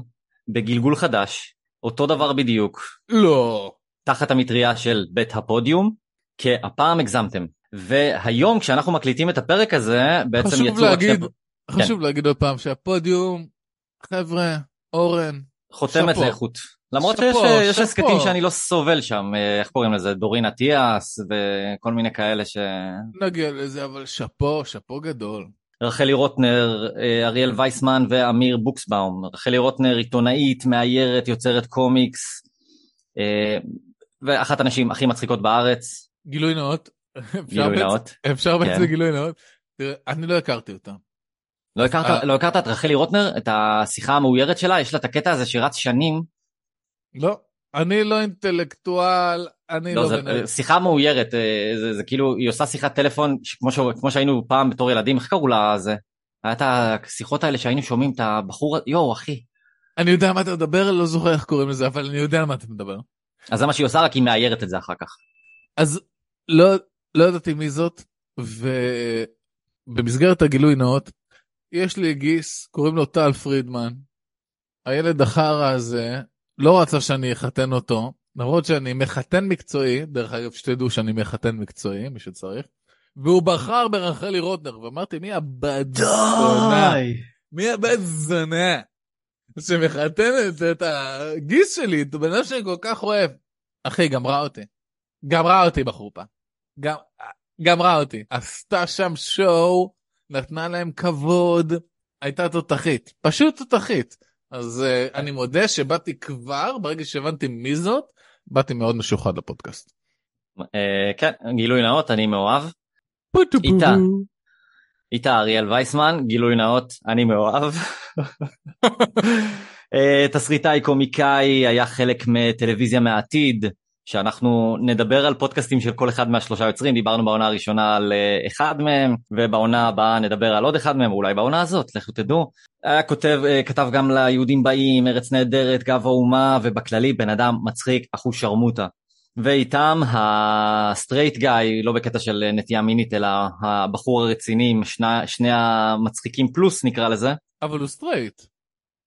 בגלגול חדש, אותו דבר בדיוק, לא. תחת המטריה של בית הפודיום, כי הפעם הגזמתם. והיום כשאנחנו מקליטים את הפרק הזה, בעצם חשוב יצאו להגיד, שתי- חשוב להגיד עוד פעם שהפודיום, חבר'ה, אורן, חותמת. לאיכות. למרות שיש שאפו, יש שאפו. הסכתים שאני לא סובל שם, אה, איך קוראים לזה, דורין אטיאס וכל מיני כאלה ש... נגיע לזה, אבל שאפו, שאפו גדול. רחלי רוטנר, אה, אריאל וייסמן ואמיר בוקסבאום. רחלי רוטנר עיתונאית, מאיירת, יוצרת קומיקס, אה, ואחת הנשים הכי מצחיקות בארץ, גילוי נאות. גילוי נאות. אפשר בעצם כן. גילוי נאות. תראה, אני לא הכרתי אותה. לא הכרת, אה. לא הכרת את רחלי רוטנר, את השיחה המאוירת שלה, יש לה את הקטע הזה שרץ שנים, לא, אני לא אינטלקטואל, אני לא, לא זה בן... שיחה מאוירת, אה, זה, זה כאילו, היא עושה שיחת טלפון, כמו, ש, כמו שהיינו פעם בתור ילדים, איך קראו לה זה? היה את השיחות האלה שהיינו שומעים את הבחור, יואו אחי. אני יודע מה אתה מדבר, לא זוכר איך קוראים לזה, אבל אני יודע על מה אתה מדבר. אז זה מה שהיא עושה, רק היא מאיירת את זה אחר כך. אז לא, לא ידעתי מי זאת, ובמסגרת הגילוי נאות, יש לי גיס, קוראים לו טל פרידמן. הילד החרא הזה לא רצה שאני אחתן אותו, למרות שאני מחתן מקצועי, דרך אגב שתדעו שאני מחתן מקצועי, מי שצריך, והוא בחר ברחלי רוטנר, ואמרתי מי הבת זונה, מי הבת זונה שמחתנת את הגיס שלי, את הבן אדם שאני כל כך אוהב. אחי, גמרה אותי. גמרה אותי בחופה. גם, גמרה אותי. עשתה שם שואו, נתנה להם כבוד, הייתה תותחית. פשוט תותחית. אז uh, אני מודה שבאתי כבר, ברגע שהבנתי מי זאת, באתי מאוד משוחד לפודקאסט. אה, כן, גילוי נאות, אני מאוהב. פוטו איתה. איתה אריאל וייסמן, גילוי נאות, אני מאוהב. אה, תסריטאי קומיקאי, היה חלק מטלוויזיה מהעתיד, שאנחנו נדבר על פודקאסטים של כל אחד מהשלושה יוצרים, דיברנו בעונה הראשונה על אה, אחד מהם, ובעונה הבאה נדבר על עוד אחד מהם, אולי בעונה הזאת, לכו תדעו. היה כותב, אה, כתב גם ליהודים באים, ארץ נהדרת, גב האומה, ובכללי בן אדם מצחיק, אחוז שרמוטה. ואיתם ה straight guy, לא בקטע של נטייה מינית, אלא הבחור הרציני עם שני, שני המצחיקים פלוס נקרא לזה. אבל הוא סטרייט.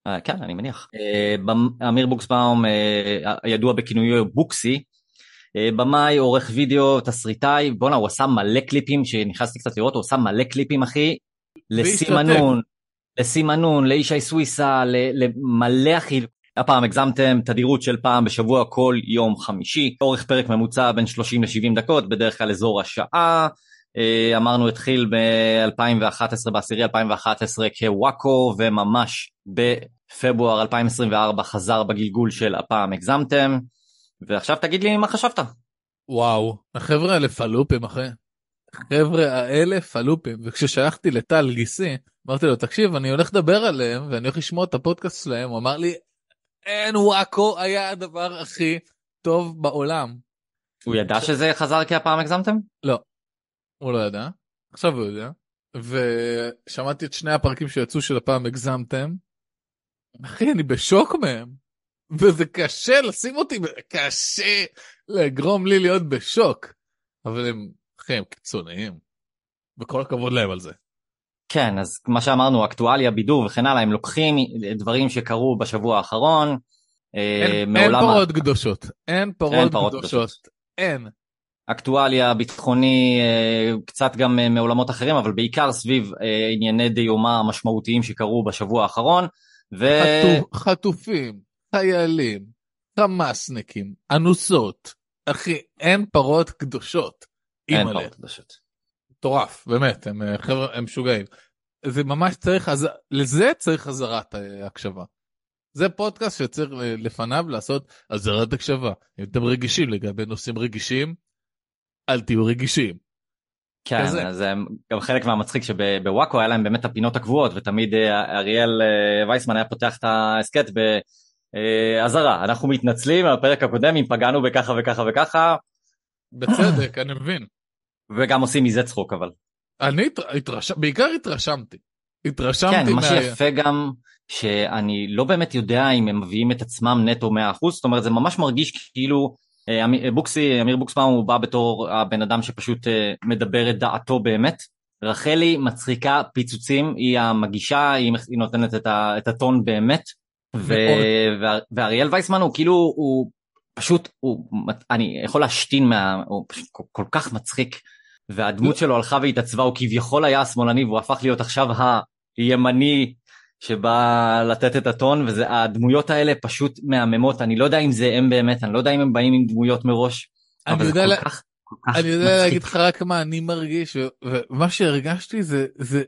אה, כן, אני מניח. אה, אמיר בוקסבאום, אה, ידוע בכינויו בוקסי, במאי, עורך וידאו, תסריטאי, בואנה, הוא עשה מלא קליפים, שנכנסתי קצת לראות, הוא עשה מלא קליפים, אחי, לסימנון, לסימנון, לישי סוויסה, למלא אחי. הפעם הגזמתם תדירות של פעם בשבוע כל יום חמישי, אורך פרק ממוצע בין 30 ל-70 דקות, בדרך כלל אזור השעה. אמרנו התחיל ב-2011, בעשירי 2011 כוואקו, וממש בפברואר 2024 חזר בגלגול של הפעם הגזמתם. ועכשיו תגיד לי מה חשבת. וואו, החבר'ה האלה פלופים אחי. החבר'ה האלה פלופים, וכששלחתי לטל גיסי, אמרתי לו, תקשיב, אני הולך לדבר עליהם, ואני הולך לשמוע את הפודקאסט שלהם, הוא אמר לי, אין וואקו היה הדבר הכי טוב בעולם. הוא ידע שזה חזר כי הפעם הגזמתם? הוא לא ידע, עכשיו הוא יודע, ושמעתי את שני הפרקים שיצאו של הפעם הגזמתם, אחי, אני בשוק מהם, וזה קשה לשים אותי, קשה לגרום לי להיות בשוק, אבל הם, אחי, הם קיצוניים, וכל הכבוד להם על זה. כן, אז מה שאמרנו, אקטואליה, בידור וכן הלאה, הם לוקחים דברים שקרו בשבוע האחרון. אה, אין, אין מעולם ה- פרות קדושות, אין פרות, פרות קדושות, אין. אקטואליה, ביטחוני, אה, קצת גם אה, מעולמות אחרים, אבל בעיקר סביב ענייני דיומא משמעותיים שקרו בשבוע האחרון. ו... חטו, חטופים, חיילים, חמאסניקים, אנוסות, אחי, אין פרות קדושות. אין. פרות קדושות. מטורף, באמת, הם אה, חבר'ה, הם משוגעים. זה ממש צריך, אז לזה צריך אזהרת אה, הקשבה. זה פודקאסט שצריך אה, לפניו לעשות אזהרת הקשבה. אם אתם רגישים לגבי נושאים רגישים, אל תהיו רגישים. כן. אז הם- גם חלק מהמצחיק שבוואקו היה להם באמת את הפינות הקבועות, ותמיד אה, אריאל אה, וייסמן היה פותח את ההסכת באזהרה, אנחנו מתנצלים על הפרק הקודם אם פגענו בככה וככה וככה, בצדק, אני מבין. וגם עושים מזה צחוק אבל. אני התר- התרשם, בעיקר התרשמתי. התרשמתי כן, מה מה... שיפה גם, שאני לא באמת יודע אם הם מביאים את עצמם נטו 100%, זאת אומרת זה ממש מרגיש כאילו אה, בוקסי, אמיר בוקסבאום הוא בא בתור הבן אדם שפשוט אה, מדבר את דעתו באמת. רחלי מצחיקה פיצוצים, היא המגישה, היא נותנת את, הטון באמת. ו, ואריאל וייסמן הוא כאילו, הוא פשוט, הוא, אני יכול להשתין מה... הוא פשוט כל, כל כך מצחיק. והדמות שלו הלכה והתעצבה, הוא כביכול היה השמאלני והוא הפך להיות עכשיו הימני שבא לתת את הטון, והדמויות האלה פשוט מהממות, אני לא יודע אם זה הם באמת, אני לא יודע אם הם באים עם דמויות מראש, אבל זה כל לה- כך, כל כך אני יודע. להגיד לך רק מה אני מרגיש, ומה שהרגשתי זה, זה,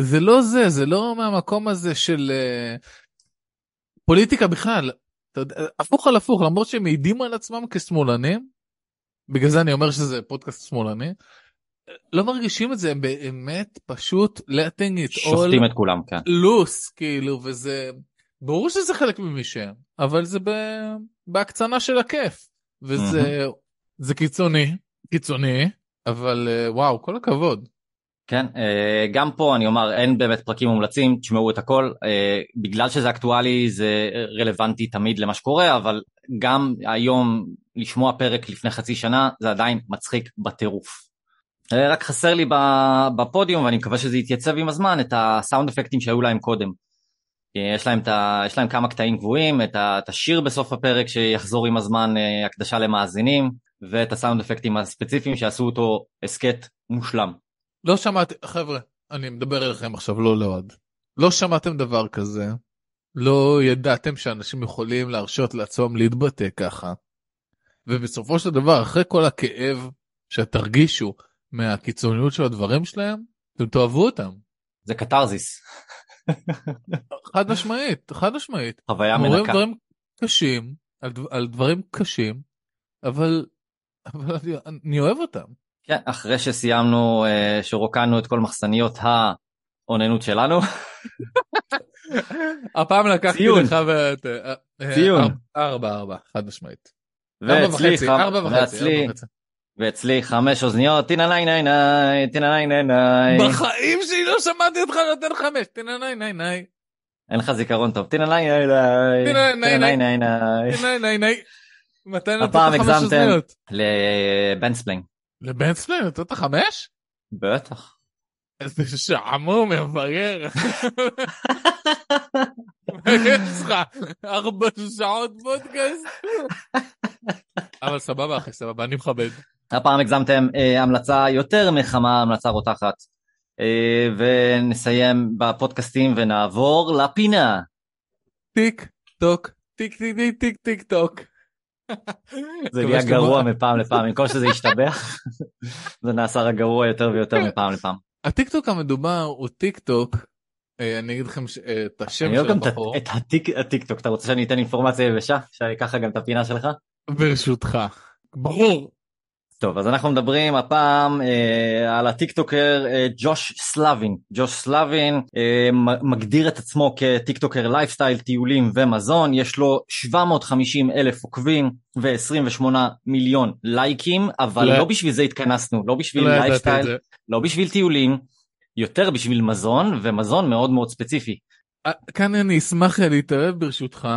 זה לא זה, זה לא מהמקום הזה של אה, פוליטיקה בכלל. יודע, הפוך על הפוך, למרות שהם מעידים על עצמם כשמאלנים, בגלל זה אני אומר שזה פודקאסט שמאלני, לא מרגישים את זה, הם באמת פשוט letting it all שוחטים את כולם, כן. loose, כאילו, וזה, ברור שזה חלק ממי שהם, אבל זה ב, בהקצנה של הכיף, וזה זה קיצוני, קיצוני, אבל אה, וואו, כל הכבוד. כן, אה, גם פה אני אומר אין באמת פרקים מומלצים, תשמעו את הכל, אה, בגלל שזה אקטואלי זה רלוונטי תמיד למה שקורה, אבל גם היום לשמוע פרק לפני חצי שנה זה עדיין מצחיק בטירוף. אה, רק חסר לי בפודיום ואני מקווה שזה יתייצב עם הזמן את הסאונד אפקטים שהיו להם קודם. אה, יש להם, ה, יש להם כמה קטעים קבועים, את, ה, את השיר בסוף הפרק שיחזור עם הזמן, אה, הקדשה למאזינים, ואת הסאונד אפקטים הספציפיים שעשו אותו הסכת מושלם. לא שמעתי, חבר'ה, אני מדבר אליכם עכשיו, לא לאוהד. לא שמעתם דבר כזה, לא ידעתם שאנשים יכולים להרשות לעצמם להתבטא ככה. ובסופו של דבר, אחרי כל הכאב שתרגישו מהקיצוניות של הדברים שלהם, אתם תאהבו אותם. זה קתרזיס, חד משמעית, חד משמעית. חוויה הם אומרים מנקה. דברים קשים, על, דב- על דברים קשים, אבל אבל אני, אני אוהב אותם. כן, אחרי שסיימנו, אה, שרוקנו את כל מחסניות האוננות שלנו. הפעם לקחתי ציון. לך ואת... אה, אה, ציון. ארבע, ארבע, חד משמעית. ואצלי, ארבע וחצי, ארבע וחצי. ואצלי חמש אוזניות, טינה ניי ניי ניי, טינה ניי ניי ניי. בחיים שלי לא שמעתי אותך נותן חמש. תנה ניי ניי ניי. אין לך זיכרון טוב, טינה ניי ניי ניי, טינה ניי טינה ניי ניי. ניי ניי. ניי. מתי נתת חמש. אוזניות? לבנספלינג. לבנספליין נתת חמש? בטח. איזה שעמום מברר. יש לך ארבע שעות פודקאסט. אבל סבבה אחי סבבה אני מכבד. הפעם הגזמתם אה, המלצה יותר מחמה, המלצה רותחת. אה, ונסיים בפודקאסטים ונעבור לפינה. טיק טוק טיק טיק טיק טיק טיק טוק. זה נהיה גרוע מפעם לפעם, במקום שזה ישתבח, זה נעשה רק גרוע יותר ויותר מפעם לפעם. הטיק טוק המדובר הוא טיק טוק. אה, אני אגיד לכם אה, את השם של הבחור את הטיק- הטיק טוק, אתה רוצה שאני אתן אינפורמציה יבשה? שאני אקח גם את הפינה שלך? ברשותך. ברור. טוב, אז אנחנו מדברים הפעם אה, על הטיקטוקר אה, ג'וש סלאבין. ג'וש סלאבין אה, מגדיר את עצמו כטיקטוקר לייפסטייל, טיולים ומזון, יש לו 750 אלף עוקבים ו-28 מיליון לייקים, אבל לא. לא בשביל זה התכנסנו, לא בשביל לא לייפסטייל. לא בשביל טיולים, יותר בשביל מזון, ומזון מאוד מאוד ספציפי. אה, כאן אני אשמח להתערב ברשותך.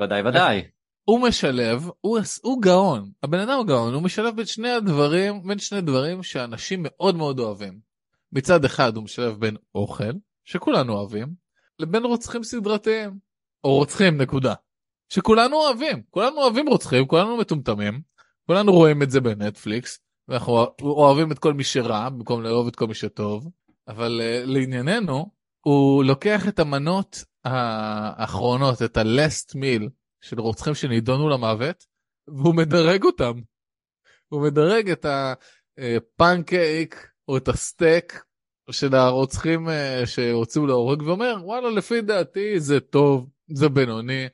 ודאי ודאי. הוא משלב, הוא, הוא גאון, הבן אדם הוא גאון, הוא משלב בין שני הדברים, בין שני דברים שאנשים מאוד מאוד אוהבים. מצד אחד הוא משלב בין אוכל, שכולנו אוהבים, לבין רוצחים סדרתיים, או רוצחים נקודה, שכולנו אוהבים, כולנו אוהבים רוצחים, כולנו מטומטמים, כולנו רואים את זה בנטפליקס, ואנחנו אוהבים את כל מי שרע במקום לאהוב את כל מי שטוב, אבל uh, לענייננו, הוא לוקח את המנות האחרונות, את ה-last meal, של רוצחים שנידונו למוות, והוא מדרג אותם. הוא מדרג את הפנקייק או את הסטייק של הרוצחים אה, שהוציאו להורג ואומר וואלה לפי דעתי זה טוב זה בינוני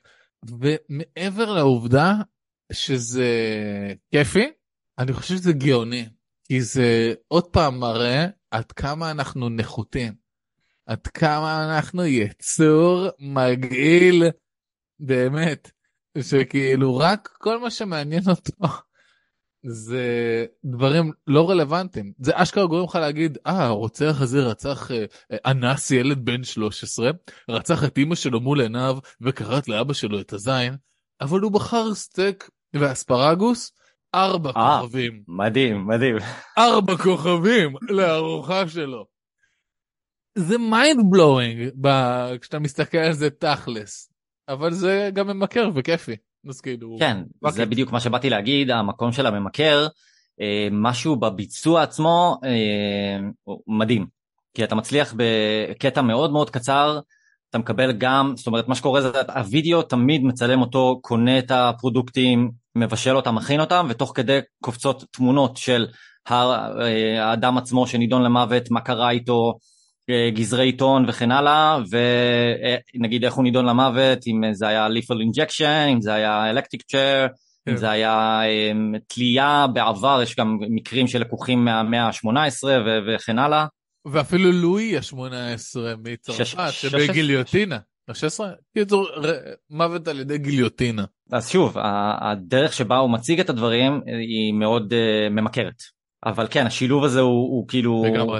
ומעבר לעובדה שזה כיפי אני חושב שזה גאוני כי זה עוד פעם מראה עד כמה אנחנו נחותים עד כמה אנחנו יצור מגעיל באמת שכאילו רק כל מה שמעניין אותו זה דברים לא רלוונטיים זה אשכרה גורם לך להגיד אה הרוצח הזה רצח אה, אנס ילד בן 13 רצח את אמא שלו מול עיניו וכרת לאבא שלו את הזין אבל הוא בחר סטייק ואספרגוס ארבע אה. כוכבים מדהים, מדהים. ארבע כוכבים לארוחה שלו. זה mind blowing כשאתה מסתכל על זה תכלס אבל זה גם ממכר וכיפי. אז כאילו כן, רק זה את- בדיוק מה שבאתי להגיד, המקום של הממכר, אה, משהו בביצוע עצמו אה, מדהים. כי אתה מצליח בקטע מאוד מאוד קצר, אתה מקבל גם, זאת אומרת מה שקורה זה הווידאו תמיד מצלם אותו, קונה את הפרודוקטים, מבשל אותם, מכין אותם, ותוך כדי קופצות תמונות של אה, האדם עצמו שנידון למוות, מה קרה איתו, גזרי עיתון וכן הלאה, ונגיד איך הוא נידון למוות, אם זה היה lethal injection, אם זה היה electric chair, כן. אם זה היה um, תלייה בעבר, יש גם מקרים שלקוחים מהמאה ה-18 ו- וכן הלאה. ואפילו לואי ה-18 מצרפת שבגיליוטינה. ה-16? קיצור מוות על ידי גיליוטינה. אז שוב, הדרך שבה הוא מציג את הדברים אה, היא מאוד uh, ממכרת. אבל כן, השילוב הזה הוא, הוא כאילו לגמרי.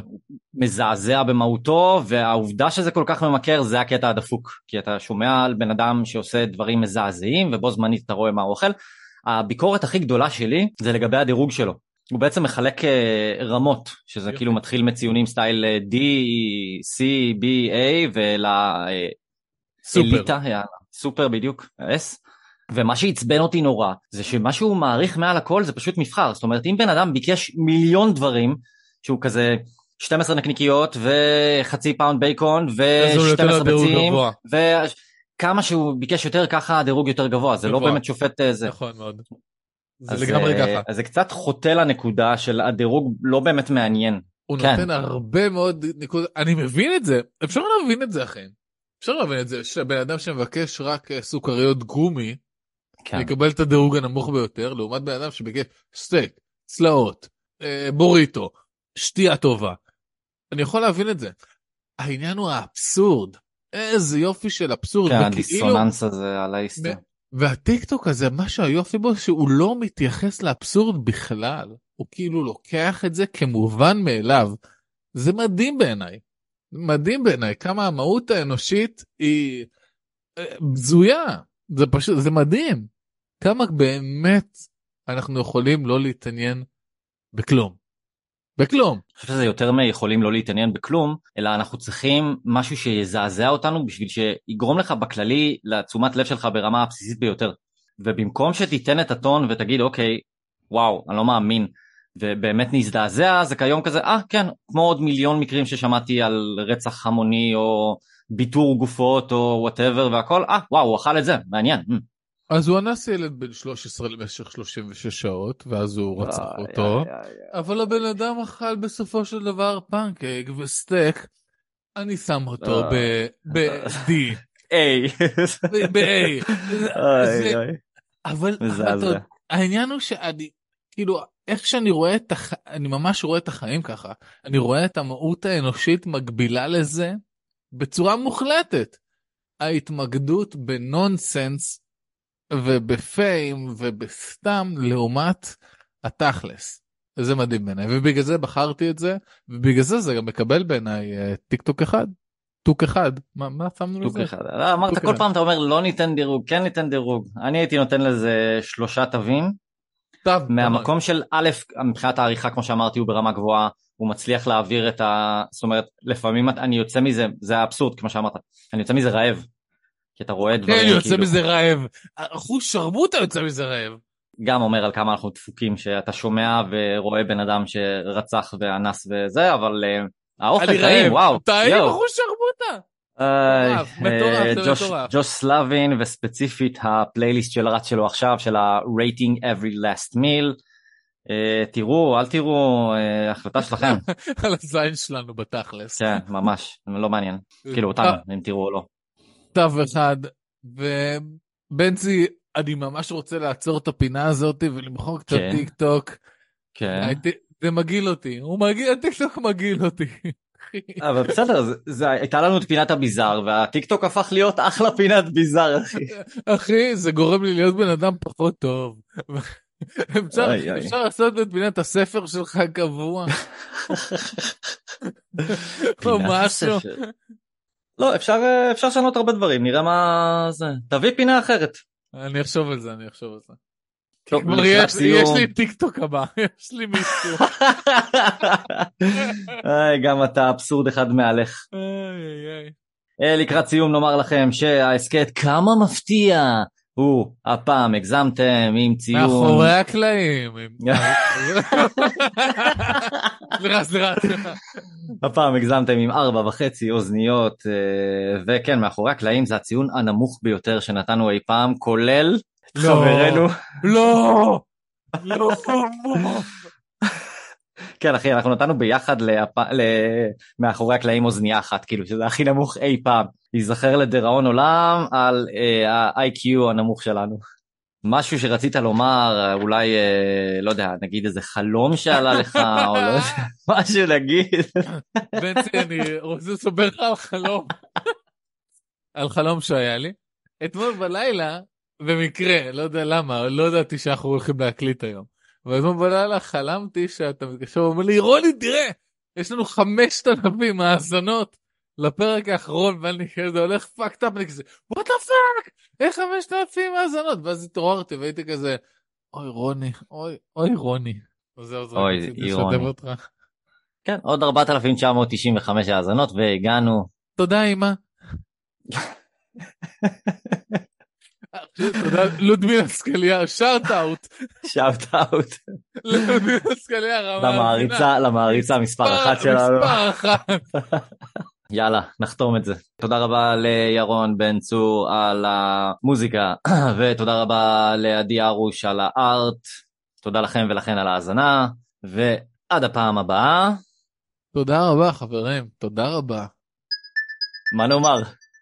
מזעזע במהותו, והעובדה שזה כל כך ממכר זה הקטע הדפוק. כי אתה שומע על בן אדם שעושה דברים מזעזעים, ובו זמנית אתה רואה מה הוא אוכל. הביקורת הכי גדולה שלי זה לגבי הדירוג שלו. הוא בעצם מחלק אה, רמות, שזה יופי. כאילו מתחיל מציונים סטייל אה, D, C, B, A, ולאליטה, סופר. סופר בדיוק, S. ומה שעצבן אותי נורא זה שמה שהוא מעריך מעל הכל זה פשוט מבחר זאת אומרת אם בן אדם ביקש מיליון דברים שהוא כזה 12 נקניקיות וחצי פאונד בייקון אז הוא נותן לו ו-12 דירוג ביצים. וכמה שהוא ביקש יותר ככה הדירוג יותר גבוה זה לא גבוה. באמת שופט אה, זה. נכון מאוד. אז, זה לגמרי אה, ככה. אז זה קצת חוטא לנקודה של הדירוג לא באמת מעניין. הוא כן. נותן הרבה מאוד נקודות. אני מבין את זה. אפשר להבין את זה אחי. אפשר להבין את זה שבן אדם שמבקש רק אה, סוכריות גומי כן. יקבל את הדירוג הנמוך ביותר לעומת בן אדם שביקש סטייק צלעות, אה, בוריטו, שתייה טובה. אני יכול להבין את זה. העניין הוא האבסורד. איזה יופי של אבסורד. כן, וכאילו- הדיסוננס הזה על האיסטר. והטיקטוק הזה, מה שהיופי בו, שהוא לא מתייחס לאבסורד בכלל. הוא כאילו לוקח את זה כמובן מאליו. זה מדהים בעיניי. מדהים בעיניי כמה המהות האנושית היא אה, בזויה. זה פשוט, זה מדהים. כמה באמת אנחנו יכולים לא להתעניין בכלום. בכלום. אני חושב שזה יותר מיכולים לא להתעניין בכלום, אלא אנחנו צריכים משהו שיזעזע אותנו בשביל שיגרום לך בכללי לתשומת לב שלך ברמה הבסיסית ביותר. ובמקום שתיתן את הטון ותגיד אוקיי, וואו, אני לא מאמין, ובאמת נזדעזע, זה כיום כזה, אה כן, כמו עוד מיליון מקרים ששמעתי על רצח המוני או ביתור גופות או whatever והכל, אה וואו, הוא אכל את זה, מעניין. אה, אז הוא אנס ילד בן 13 למשך 36 שעות, ואז הוא רצח איי, אותו. איי, איי, איי. אבל הבן אדם אכל בסופו של דבר פנקייק וסטייק. אני שם אותו אה. ב-D, היי. ב-A. אוי, אוי. אבל. אתה העניין הוא שאני, כאילו, איך שאני רואה את הח... אני ממש רואה את החיים ככה. אני רואה את המהות האנושית מגבילה לזה בצורה מוחלטת. ההתמקדות בנונסנס ובפיים ובסתם לעומת התכלס. זה מדהים בעיניי ובגלל זה בחרתי את זה ובגלל זה זה גם מקבל בעיניי אה, טיק טוק אחד. טוק אחד. מה, מה שמנו טוק לזה? אחד. לא, אמרת כל אחד. פעם אתה אומר לא ניתן דירוג, כן ניתן דירוג. אני הייתי נותן לזה שלושה תווים. טוב, מהמקום של א', מבחינת העריכה כמו שאמרתי הוא ברמה גבוהה, הוא מצליח להעביר את ה... זאת אומרת, לפעמים אני יוצא מזה, זה האבסורד כמו שאמרת, אני יוצא מזה רעב. כי אתה רואה דברים כן, יוצא כאילו, מזה רעב. אחוז שרמוטה יוצא מזה רעב. גם אומר על כמה אנחנו דפוקים, שאתה שומע ורואה בן אדם שרצח ואנס וזה, אבל אה, האוכל טעים. וואו. טעים. אחוז שרמוטה. אה, ג'וש- סלאבין וספציפית הפלייליסט של רץ שלו עכשיו של ה-rating every last meal. אה, תראו אל תראו אה, החלטה שלכם על הזין שלנו בתכלס. כן ממש לא מעניין כאילו אותנו אם תראו או לא. תו אחד ובנצי אני ממש רוצה לעצור את הפינה הזאת ולמחוק קצת כן. טיק טוק. כן. הייתי- זה מגעיל אותי הוא מגעיל הטיק טוק מגעיל אותי. אבל בסדר זה- זה הייתה לנו את פינת הביזאר והטיק טוק הפך להיות אחלה פינת ביזאר אחי. אחי זה גורם לי להיות בן אדם פחות טוב. אפשר, אוי. אפשר לעשות את פינת הספר שלך קבוע. או משהו. לא אפשר אה, אפשר לשנות הרבה דברים נראה מה זה תביא פינה אחרת. אני אחשוב על זה אני אחשוב על זה. טוב, כבר יש. יש לי טיק טוק הבא יש לי מישהו. איי, גם אתה אבסורד אחד. איי, איי, איי. אה, לקראת סיום נאמר לכם שההסכת כמה מפתיע הוא הפעם הגזמתם עם ציון. מאחורי הקלעים. סליחה סליחה. הפעם הגזמתם עם ארבע וחצי אוזניות אה, וכן מאחורי הקלעים זה הציון הנמוך ביותר שנתנו אי פעם כולל לא. חברנו. לא. לא. כן אחי אנחנו נתנו ביחד להפ... ל... מאחורי הקלעים אוזנייה אחת כאילו שזה הכי נמוך אי פעם. ייזכר לדיראון עולם על אה, ה-IQ הנמוך שלנו. משהו שרצית לומר אולי אה, לא יודע נגיד איזה חלום שעלה לך או לא יודע משהו נגיד. בנצי אני רוצה לספר לך על חלום. על חלום שהיה לי. אתמול בלילה במקרה לא יודע למה לא ידעתי שאנחנו הולכים להקליט היום. אבל אתמול בלילה חלמתי שאתה מתקשר ואומר לי רוני תראה יש לנו חמשת אלפים האזנות לפרק האחרון ואני כזה הולך fucked up אני כזה what the fuck איך חמשת אלפים האזנות ואז התעוררתי והייתי כזה אוי רוני אוי אוי רוני. זהו, רק רציתי. לשתף אותך. כן עוד 4995 האזנות והגענו. תודה אמא. תודה לודמילה סקליה שאוט אאוט שאוט אאוט ללודמילה סקליה רמה למעריצה למעריצה מספר אחת שלנו. מספר אחת. יאללה נחתום את זה. תודה רבה לירון בן צור על המוזיקה ותודה רבה לעדי ארוש על הארט. תודה לכם ולכן על ההאזנה ועד הפעם הבאה תודה רבה חברים תודה רבה. מה נאמר?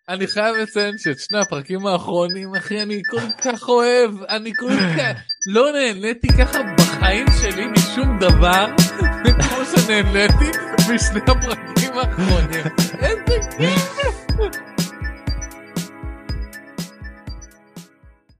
אני חייב לציין שאת שני הפרקים האחרונים אחי אני כל כך אוהב אני כל כך לא נהניתי ככה בחיים שלי משום דבר כמו שנהניתי משני הפרקים האחרונים. איזה כיף